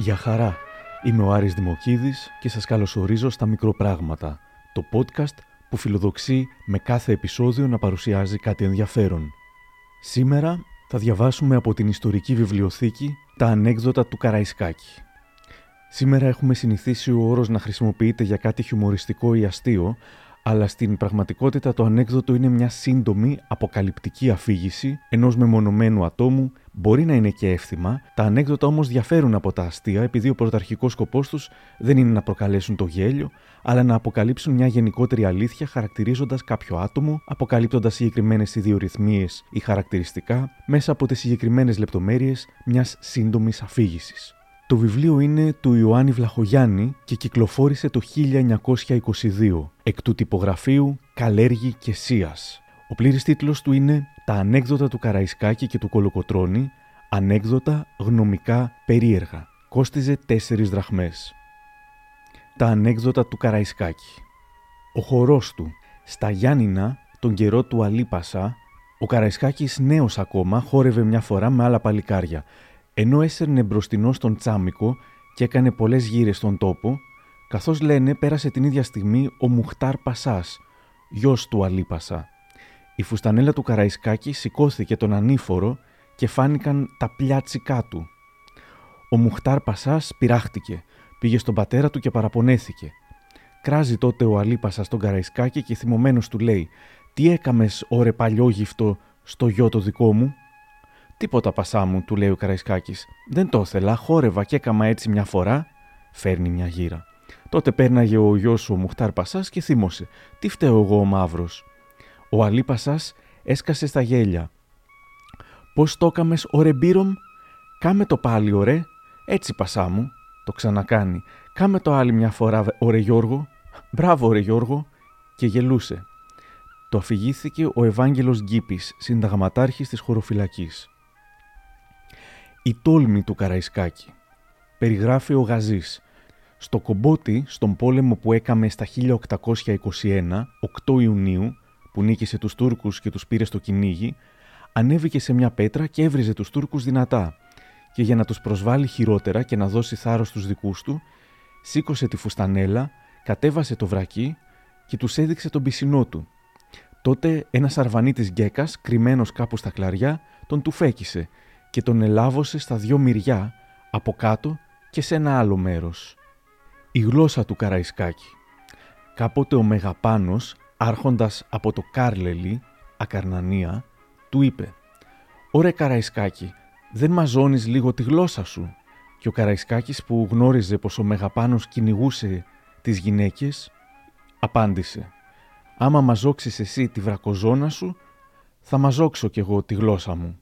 Γεια χαρά. Είμαι ο Άρης Δημοκίδης και σας καλωσορίζω στα Μικροπράγματα, το podcast που φιλοδοξεί με κάθε επεισόδιο να παρουσιάζει κάτι ενδιαφέρον. Σήμερα θα διαβάσουμε από την ιστορική βιβλιοθήκη τα ανέκδοτα του Καραϊσκάκη. Σήμερα έχουμε συνηθίσει ο όρος να χρησιμοποιείται για κάτι χιουμοριστικό ή αστείο, αλλά στην πραγματικότητα το ανέκδοτο είναι μια σύντομη, αποκαλυπτική αφήγηση ενός μεμονωμένου ατόμου, μπορεί να είναι και εύθυμα, τα ανέκδοτα όμως διαφέρουν από τα αστεία επειδή ο πρωταρχικός σκοπός τους δεν είναι να προκαλέσουν το γέλιο, αλλά να αποκαλύψουν μια γενικότερη αλήθεια χαρακτηρίζοντας κάποιο άτομο, αποκαλύπτοντας συγκεκριμένες ιδιορυθμίες ή χαρακτηριστικά μέσα από τις συγκεκριμένες λεπτομέρειες μιας σύντομης αφήγησης. Το βιβλίο είναι του Ιωάννη Βλαχογιάννη και κυκλοφόρησε το 1922, εκ του τυπογραφείου Καλέργη και Σίας. Ο πλήρης τίτλος του είναι «Τα ανέκδοτα του Καραϊσκάκη και του Κολοκοτρώνη, ανέκδοτα γνωμικά περίεργα». Κόστιζε τέσσερις δραχμές. Τα ανέκδοτα του Καραϊσκάκη Ο χορός του Στα Γιάννηνα, τον καιρό του Αλίπασα, ο Καραϊσκάκης νέος ακόμα χόρευε μια φορά με άλλα παλικάρια ενώ έσερνε μπροστινό στον Τσάμικο και έκανε πολλές γύρες στον τόπο, καθώς λένε πέρασε την ίδια στιγμή ο Μουχτάρ Πασάς, γιος του Αλίπασα. Η φουστανέλα του Καραϊσκάκη σηκώθηκε τον ανήφορο και φάνηκαν τα πλιάτσικά του. Ο Μουχτάρ Πασάς πειράχτηκε, πήγε στον πατέρα του και παραπονέθηκε. Κράζει τότε ο Αλίπασα στον Καραϊσκάκη και θυμωμένος του λέει «Τι έκαμες, ωρε παλιόγυφτο, στο γιο το δικό μου» Τίποτα πασά μου, του λέει ο Καραϊσκάκης. Δεν το ήθελα, χόρευα και έκαμα έτσι μια φορά. Φέρνει μια γύρα. Τότε πέρναγε ο γιος σου ο Μουχτάρ Πασάς και θύμωσε. Τι φταίω εγώ ο μαύρος. Ο Αλή Πασάς έσκασε στα γέλια. Πώς το έκαμες, ωρε μπύρομ, κάμε το πάλι, ωρε. Έτσι πασά μου. Το ξανακάνει. Κάμε το άλλη μια φορά, ωρε Γιώργο. Μπράβο, ωρε Γιώργο. Και γελούσε. Το αφηγήθηκε ο Ευάγγελος Γκίπης, συνταγματάρχης της χωροφυλακής. Η τόλμη του Καραϊσκάκη. Περιγράφει ο Γαζής. Στο Κομπότι, στον πόλεμο που έκαμε στα 1821, 8 Ιουνίου, που νίκησε τους Τούρκους και τους πήρε στο κυνήγι, ανέβηκε σε μια πέτρα και έβριζε τους Τούρκους δυνατά και για να τους προσβάλλει χειρότερα και να δώσει θάρρος στους δικούς του, σήκωσε τη φουστανέλα, κατέβασε το βρακί και τους έδειξε τον πισινό του. Τότε ένας αρβανίτης γκέκας, κρυμμένος κάπου στα κλαριά, τον τουφέκησε και τον ελάβωσε στα δυο μυριά, από κάτω και σε ένα άλλο μέρος. Η γλώσσα του Καραϊσκάκη. Κάποτε ο Μεγαπάνος, άρχοντας από το Κάρλελι, Ακαρνανία, του είπε «Ωρε Καραϊσκάκη, δεν μαζώνεις λίγο τη γλώσσα σου» και ο Καραϊσκάκης που γνώριζε πως ο Μεγαπάνος κυνηγούσε τις γυναίκες, απάντησε «Άμα μαζόξεις εσύ τη βρακοζώνα σου, θα μαζόξω κι εγώ τη γλώσσα μου».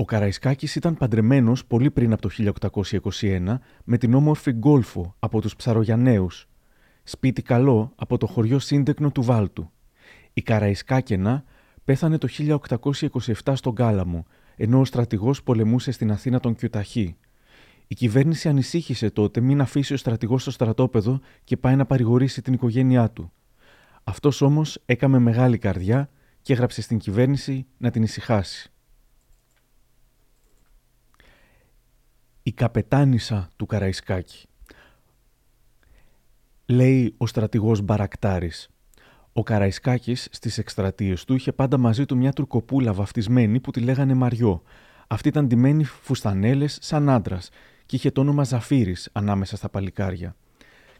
Ο Καραϊσκάκης ήταν παντρεμένος πολύ πριν από το 1821 με την όμορφη Γκόλφο από τους Ψαρογιανναίους, σπίτι καλό από το χωριό Σύντεκνο του Βάλτου. Η Καραϊσκάκαινα πέθανε το 1827 στον Κάλαμο, ενώ ο στρατηγός πολεμούσε στην Αθήνα τον Κιουταχή. Η κυβέρνηση ανησύχησε τότε μην αφήσει ο στρατηγός στο στρατόπεδο και πάει να παρηγορήσει την οικογένειά του. Αυτός όμως έκαμε μεγάλη καρδιά και έγραψε στην κυβέρνηση να την ησυχάσει. Η καπετάνισσα του Καραϊσκάκη. Λέει ο στρατηγός Μπαρακτάρης. Ο Καραϊσκάκης στις εκστρατείες του είχε πάντα μαζί του μια τουρκοπούλα βαφτισμένη που τη λέγανε Μαριό. Αυτή ήταν ντυμένη φουστανέλες σαν άντρας και είχε το όνομα Ζαφύρης ανάμεσα στα παλικάρια.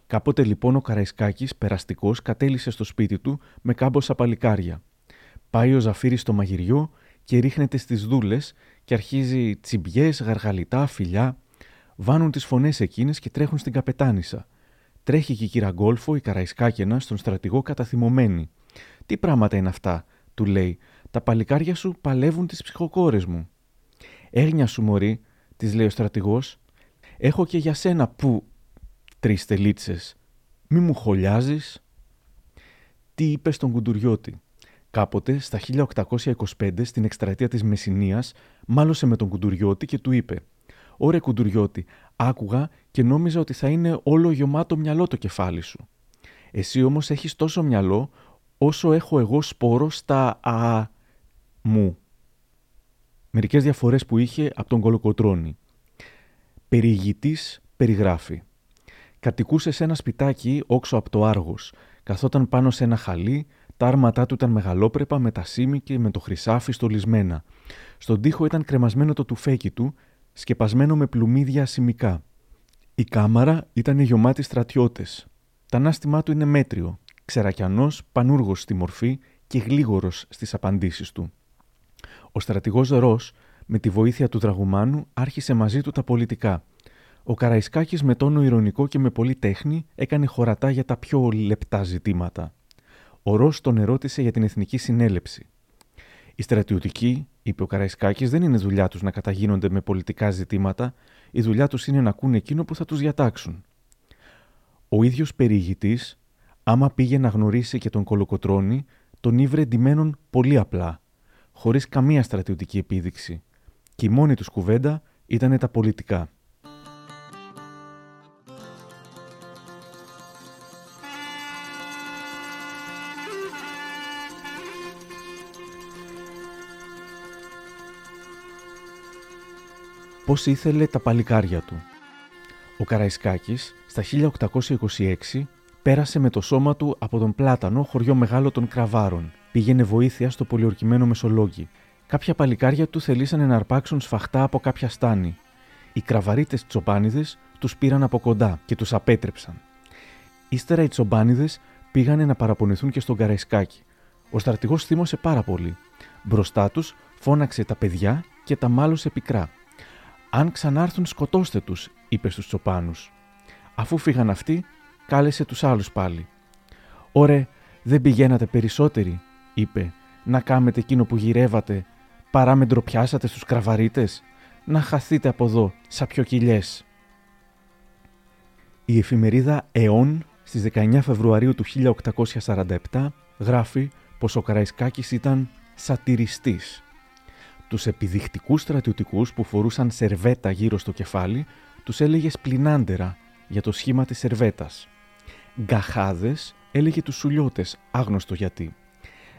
Κάποτε λοιπόν ο Καραϊσκάκης, περαστικός, κατέλησε στο σπίτι του με κάμποσα παλικάρια. Πάει ο Ζαφύρης στο μαγειριό και ρίχνεται στις δούλες και αρχίζει τσιμπιές, γαργαλιτά, φιλιά. Βάνουν τις φωνές εκείνες και τρέχουν στην καπετάνισσα. Τρέχει και η κύρα Γκόλφο, η καραϊσκάκαινα, στον στρατηγό καταθυμωμένη. Τι πράγματα είναι αυτά, του λέει. Τα παλικάρια σου παλεύουν τις ψυχοκόρες μου. Έγνια σου, Μωρή, της λέει ο στρατηγός. Έχω και για σένα που. Τρεις τελίτσες. Μη μου χολιάζει. Τι είπες στον κουντουριώτη. Κάποτε, στα 1825, στην εκστρατεία της Μεσσηνίας, μάλωσε με τον Κουντουριώτη και του είπε «Ωρε Κουντουριώτη, άκουγα και νόμιζα ότι θα είναι όλο γεμάτο μυαλό το κεφάλι σου. Εσύ όμως έχεις τόσο μυαλό όσο έχω εγώ σπόρο στα α μου». Μερικές διαφορές που είχε από τον Κολοκοτρώνη. Περιηγητής περιγράφει. Κατοικούσε σε ένα σπιτάκι όξω από το Άργος. Καθόταν πάνω σε ένα χαλί, τα άρματά του ήταν μεγαλόπρεπα με τα σήμη και με το χρυσάφι στολισμένα. Στον τοίχο ήταν κρεμασμένο το τουφέκι του, σκεπασμένο με πλουμίδια ασημικά. Η κάμαρα ήταν γεμάτη στρατιώτες. Τα ανάστημά του είναι μέτριο, ξερακιανός, πανούργος στη μορφή και γλίγορος στις απαντήσεις του. Ο στρατηγός Ρος, με τη βοήθεια του Δραγουμάνου, άρχισε μαζί του τα πολιτικά. Ο Καραϊσκάκης με τόνο ηρωνικό και με πολλή τέχνη έκανε χωρατά για τα πιο λεπτά ζητήματα. Ο Ρος τον ερώτησε για την εθνική συνέλευση. Οι στρατιωτικοί, είπε ο Καραϊσκάκη, δεν είναι δουλειά τους να καταγίνονται με πολιτικά ζητήματα, η δουλειά τους είναι να ακούνε εκείνο που θα τους διατάξουν. Ο ίδιος περιηγητής, άμα πήγε να γνωρίσει και τον Κολοκοτρόνη, τον ήβρε εντυμένον πολύ απλά, χωρίς καμία στρατιωτική επίδειξη, και η μόνη τους κουβέντα ήταν τα πολιτικά. Πώς ήθελε τα παλικάρια του. Ο Καραϊσκάκης, στα 1826, πέρασε με το σώμα του από τον Πλάτανο, χωριό μεγάλο των Κραβάρων. Πήγαινε βοήθεια στο πολιορκημένο Μεσολόγγι. Κάποια παλικάρια του θελήσανε να αρπάξουν σφαχτά από κάποια στάνη. Οι κραβαρίτες τσοπάνιδε τους πήραν από κοντά και τους απέτρεψαν. Ύστερα οι τσομπάνιδες πήγανε να παραπονεθούν και στον Καραϊσκάκη. Ο στρατηγός θύμωσε πάρα πολύ. Μπροστά τους φώναξε τα παιδιά και τα μάλωσε πικρά. Αν ξανάρθουν, σκοτώστε τους, είπες στους τσοπάνους. Αφού φύγαν αυτοί, κάλεσε τους άλλους πάλι. Ωρε, δεν πηγαίνατε περισσότεροι, είπε, να κάμετε εκείνο που γυρεύατε, παρά με ντροπιάσατε στους κραβαρίτες, να χαθείτε από εδώ, σαν πιο κοιλιές. Η εφημερίδα «ΕΟΝ» στις 19 Φεβρουαρίου του 1847 γράφει πως ο Καραϊσκάκης ήταν σατυριστής τους επιδεικτικούς στρατιωτικούς που φορούσαν σερβέτα γύρω στο κεφάλι, τους έλεγε σπλινάντερα για το σχήμα της σερβέτας. Γκαχάδες έλεγε τους σουλιώτες, άγνωστο γιατί.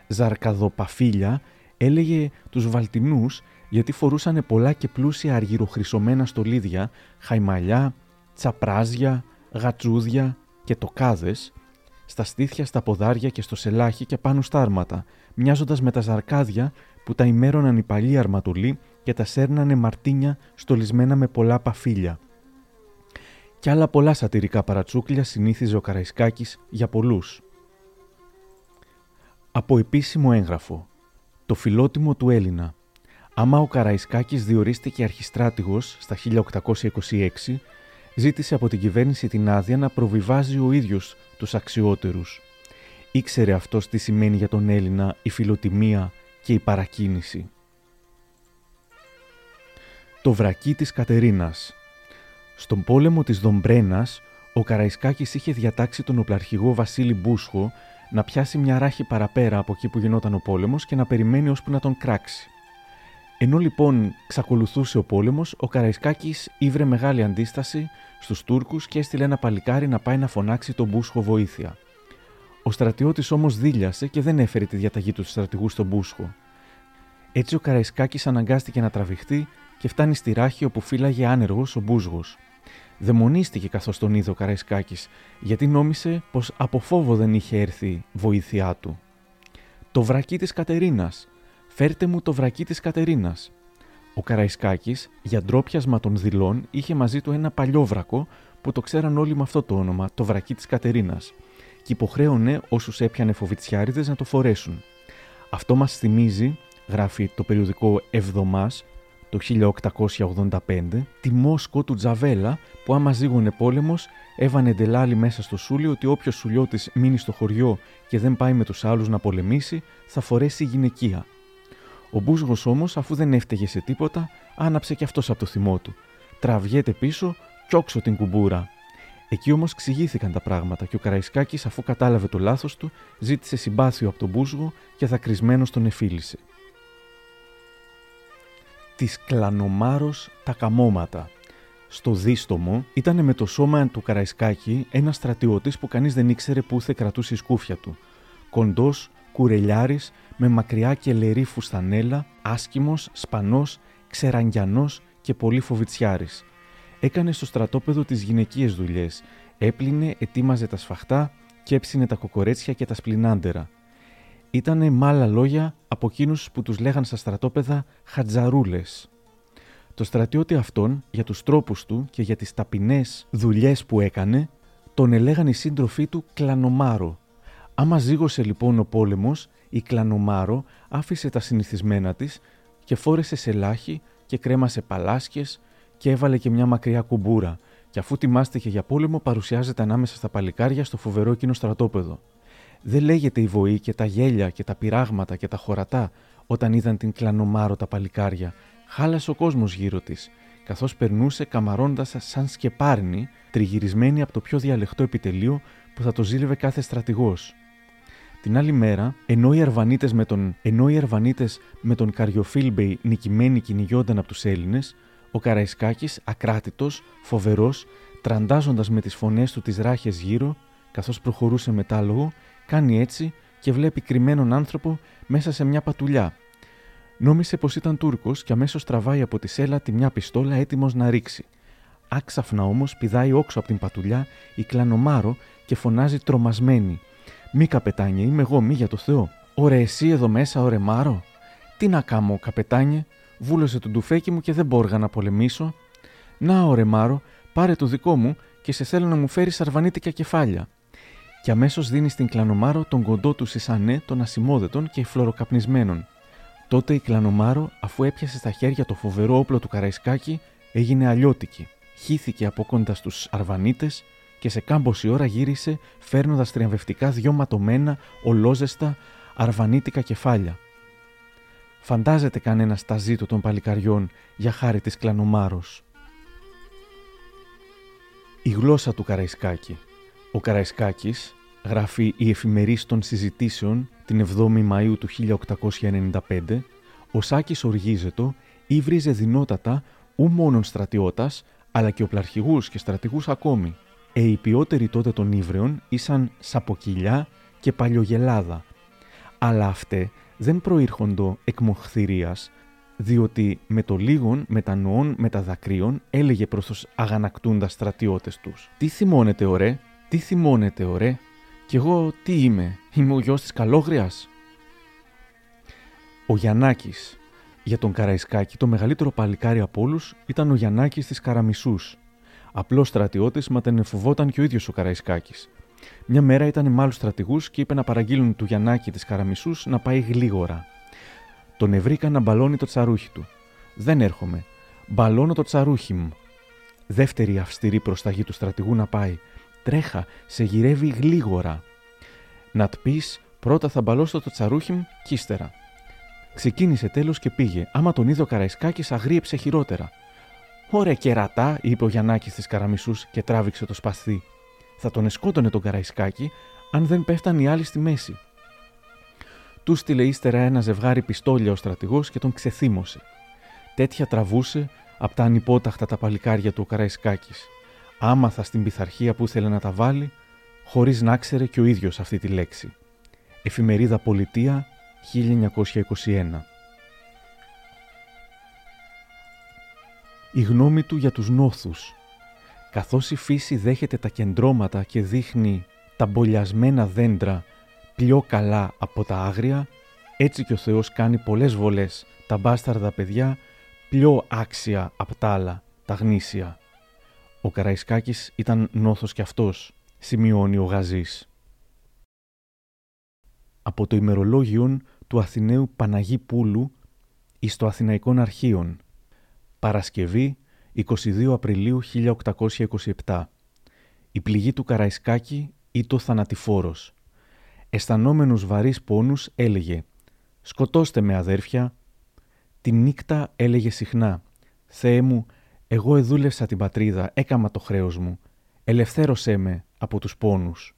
Ζαρκαδοπαφίλια έλεγε τους βαλτινούς γιατί φορούσαν πολλά και πλούσια αργυροχρυσωμένα στολίδια, χαϊμαλιά, τσαπράζια, γατσούδια και τοκάδες, στα στήθια, στα ποδάρια και στο σελάχι και πάνω στα άρματα, μοιάζοντας με τα ζαρκάδια που τα ημέρωναν οι παλιοί αρματουλοί και τα σέρνανε μαρτίνια στολισμένα με πολλά παφίλια. Κι άλλα πολλά σατυρικά παρατσούκλια συνήθιζε ο Καραϊσκάκης για πολλούς. Από επίσημο έγγραφο «Το φιλότιμο του Έλληνα» Άμα ο Καραϊσκάκης διορίστηκε αρχιστράτηγος στα 1826, ζήτησε από την κυβέρνηση την άδεια να προβιβάζει ο ίδιος τους αξιότερους. Ήξερε αυτός τι σημαίνει για τον Έλληνα η φιλοτιμία και η παρακίνηση. Το βρακί της Κατερίνας Στον πόλεμο της Δομπρένας, ο Καραϊσκάκης είχε διατάξει τον οπλαρχηγό Βασίλη Μπούσχο να πιάσει μια ράχη παραπέρα από εκεί που γινόταν ο πόλεμος και να περιμένει ώσπου να τον κράξει. Ενώ λοιπόν ξακολουθούσε ο πόλεμος, ο Καραϊσκάκης ήβρε μεγάλη αντίσταση στους Τούρκους και έστειλε ένα παλικάρι να πάει να φωνάξει τον Μπούσχο βοήθεια. Ο στρατιώτης όμως δίλιασε και δεν έφερε τη διαταγή του στρατηγούς στον Μπούσχο. Έτσι ο Καραϊσκάκης αναγκάστηκε να τραβηχτεί και φτάνει στη ράχη όπου φύλαγε άνεργος ο Μπούσγος. Δαιμονίστηκε καθώς τον είδε ο Καραϊσκάκης, γιατί νόμισε πως από φόβο δεν είχε έρθει βοήθειά του. Το βρακί της Κατερίνας. Φέρτε μου το βρακί της Κατερίνας. Ο Καραϊσκάκης, για ντρόπιασμα των δηλών, είχε μαζί του ένα παλιό βρακό που το ξέραν όλοι με αυτό το όνομα, το βρακί της Κατερίνας και υποχρέωνε όσους έπιανε φοβιτσιάριδες να το φορέσουν. Αυτό μας θυμίζει, γράφει το περιοδικό Εβδομάς το 1885, τη Μόσκο του Τζαβέλα που άμα ζήγωνε πόλεμος έβανε ντελάλι μέσα στο σούλι ότι όποιος σουλιώτης μείνει στο χωριό και δεν πάει με τους άλλους να πολεμήσει θα φορέσει γυναικεία. Ο Μπούσγος όμως αφού δεν έφταιγε σε τίποτα άναψε και αυτός από το θυμό του. Τραβιέται πίσω κι την κουμπούρα Εκεί όμως ξηγήθηκαν τα πράγματα και ο Καραϊσκάκης, αφού κατάλαβε το λάθος του, ζήτησε συμπάθειο από τον Μπούσγο και δακρυσμένο τον εφίλησε. Της κλανομάρος τα καμώματα. Στο δίστομο ήταν με το σώμα του Καραϊσκάκη ένας στρατιώτης που κανείς δεν ήξερε πού θα κρατούσε η σκούφια του. Κοντός, κουρελιάρης, με μακριά και λερή φουστανέλα, άσκημος, σπανός, ξεραγγιανός και πολύ φοβιτσιάρης Έκανε στο στρατόπεδο τις γυναικείες δουλειές. Έπλυνε, ετοίμαζε τα σφαχτά και έψινε τα κοκορέτσια και τα σπλινάντερα. Ήτανε με άλλα λόγια από εκείνους που τους λέγαν στα στρατόπεδα χατζαρούλες. Το στρατιώτη αυτόν, για τους τρόπους του και για τις ταπεινές δουλειές που έκανε, τον ελέγαν οι σύντροφοί του κλανομάρο. Άμα ζήγωσε λοιπόν ο πόλεμος, η κλανομάρο άφησε τα συνηθισμένα της και φόρεσε σε λάχη και κρέμασε παλάσκες και έβαλε και μια μακριά κουμπούρα και αφού τιμάστηκε για πόλεμο παρουσιάζεται ανάμεσα στα παλικάρια στο φοβερό εκείνο στρατόπεδο. Δεν λέγεται η βοή και τα γέλια και τα πειράγματα και τα χωρατά όταν είδαν την κλανομάρο τα παλικάρια. Χάλασε ο κόσμος γύρω της, καθώς περνούσε καμαρώντα σαν σκεπάρνη, τριγυρισμένη από το πιο διαλεχτό επιτελείο που θα το ζήλευε κάθε στρατηγός. Την άλλη μέρα, ενώ οι Αρβανίτες με τον, ενώ οι Αρβανίτες με τον Καριοφίλμπεϊ νικημένοι κυνηγιόνταν από τους Έλληνες, ο Καραϊσκάκης, ακράτητος, φοβερός, τραντάζοντας με τις φωνές του τις ράχες γύρω, καθώς προχωρούσε μετάλογο, κάνει έτσι και βλέπει κρυμμένον άνθρωπο μέσα σε μια πατουλιά. Νόμισε πως ήταν Τούρκος και αμέσως τραβάει από τη σέλα τη μια πιστόλα έτοιμος να ρίξει. Άξαφνα όμως πηδάει όξω από την πατουλιά η κλανομάρο και φωνάζει τρομασμένη. Μη καπετάνιε, είμαι εγώ, μη για το Θεό. Ωρε εσύ εδώ μέσα, ωρε Μάρο. Τι να κάμω, καπετάνιε, βούλωσε τον τουφέκι μου και δεν μπόργα να πολεμήσω. Να, ωρε Μάρο, πάρε το δικό μου και σε θέλω να μου φέρεις αρβανίτικα κεφάλια. Και αμέσως δίνεις στην κλανομάρο τον κοντό του Σισανέ των ασημόδετων και φλωροκαπνισμένων. Τότε η κλανομάρο, αφού έπιασε στα χέρια το φοβερό όπλο του Καραϊσκάκη, έγινε αλλιώτικη. Χύθηκε από κοντά στους Αρβανίτες και σε κάμποση ώρα γύρισε φέρνοντας τριαμβευτικά δυο ματωμένα, ολόζεστα, αρβανίτικα κεφάλια. Φαντάζεται κανένας τα ζήτω των παλικαριών για χάρη της κλανομάρος. Η γλώσσα του Καραϊσκάκη Ο Καραϊσκάκης γράφει η εφημερής των συζητήσεων την 7η Μαΐου του 1895 ο Σάκης οργίζετο ήβριζε δυνότατα ου μόνον στρατιώτας αλλά και οπλαρχηγούς και στρατηγούς ακόμη. Ε, οι ποιότεροι τότε των ύβρεων ήσαν σαποκυλιά και παλιογελάδα. Αλλά αυτέ δεν προήρχοντο εκ μοχθηρίας, διότι με το λίγον μετανοών μεταδακρίων έλεγε προς τους αγανακτούντας στρατιώτες τους «Τι θυμώνετε ωρέ, τι θυμώνετε ωρέ, κι εγώ τι είμαι, είμαι ο γιος της Καλόγριας». Ο Γιαννάκης. Για τον Καραϊσκάκη το μεγαλύτερο παλικάρι από όλους ήταν ο Γιαννάκης της Καραμισούς. Απλός στρατιώτης, μα τον φοβόταν και ο ίδιος ο Καραϊσκάκης. Μια μέρα ήταν με άλλους στρατηγούς και είπε να παραγγείλουν του Γιαννάκη της Καραμισούς να πάει γλίγορα. Τον ευρήκα να μπαλώνει το τσαρούχι του. Δεν έρχομαι. Μπαλώνω το τσαρούχι μου. Δεύτερη αυστηρή προσταγή του στρατηγού να πάει. Τρέχα, σε γυρεύει γλίγορα. Να τ πεις, πρώτα θα μπαλώσω το τσαρούχι μου κι ύστερα. Ξεκίνησε τέλος και πήγε. Άμα τον είδε ο Καραϊσκάκης, αγρίεψε χειρότερα. Ωραία κερατά, είπε ο Γιαννάκης τη Καραμισούς και τράβηξε το σπαθί. Θα τον εσκότωνε τον Καραϊσκάκη αν δεν πέφταν οι άλλοι στη μέση. Του στείλε ύστερα ένα ζευγάρι πιστόλια ο στρατηγός και τον ξεθύμωσε. Τέτοια τραβούσε από τα ανυπόταχτα τα παλικάρια του ο Καραϊσκάκης. Άμαθα στην πειθαρχία που ήθελε να τα βάλει, χωρίς να ξέρε και ο ίδιος αυτή τη λέξη. Εφημερίδα Πολιτεία 1921 η γνώμη του για τους νόθους. Καθώς η φύση δέχεται τα κεντρώματα και δείχνει τα μπολιασμένα δέντρα πιο καλά από τα άγρια, έτσι και ο Θεός κάνει πολλές βολές τα μπάσταρδα παιδιά πιο άξια από τα άλλα, τα γνήσια. Ο Καραϊσκάκης ήταν νόθος κι αυτός, σημειώνει ο Γαζής. Από το ημερολόγιον του Αθηναίου Παναγί Πούλου εις το Αθηναϊκών Αρχείων, Παρασκευή 22 Απριλίου 1827. Η πληγή του Καραϊσκάκη ή το θανατηφόρος. Αισθανόμενος βαρύς πόνους έλεγε «Σκοτώστε με αδέρφια». Τη νύχτα έλεγε συχνά «Θεέ μου, εγώ εδούλευσα την πατρίδα, έκαμα το χρέος μου. Ελευθέρωσέ με από τους πόνους».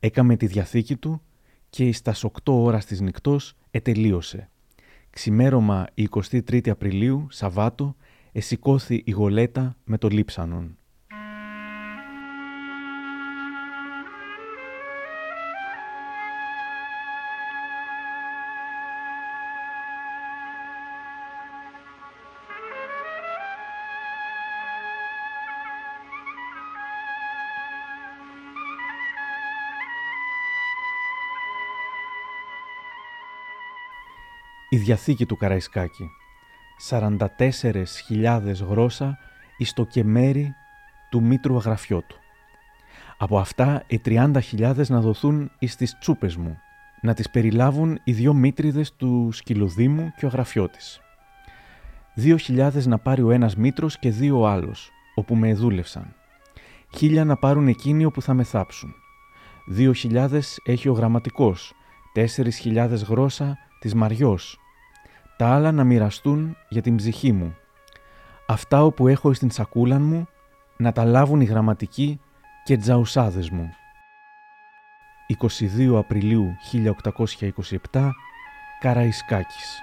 Έκαμε τη διαθήκη του και εις τας 8 ώρας της νυχτός ετελείωσε. Ξημέρωμα 23 Απριλίου, Σαββάτο, εσηκώθη η γολέτα με το λείψανον. Η Διαθήκη του Καραϊσκάκη. 44.000 γρόσα εις το κεμέρι του Μήτρου Αγραφιώτου. Από αυτά οι 30.000 να δοθούν εις τις τσούπες μου, να τις περιλάβουν οι δυο μήτριδες του Σκυλοδήμου και ο Αγραφιώτης. Δύο χιλιάδες να πάρει ο ένας μήτρος και δύο ο άλλος, όπου με εδούλευσαν. Χίλια να πάρουν εκείνοι όπου θα με θάψουν. Δύο χιλιάδες έχει ο γραμματικός, τέσσερις χιλιάδες γρόσα της Μαριός. Τα άλλα να μοιραστούν για την ψυχή μου. Αυτά όπου έχω στην σακούλα μου να τα λάβουν οι γραμματικοί και τζαουσάδες μου. 22 Απριλίου 1827 Καραϊσκάκης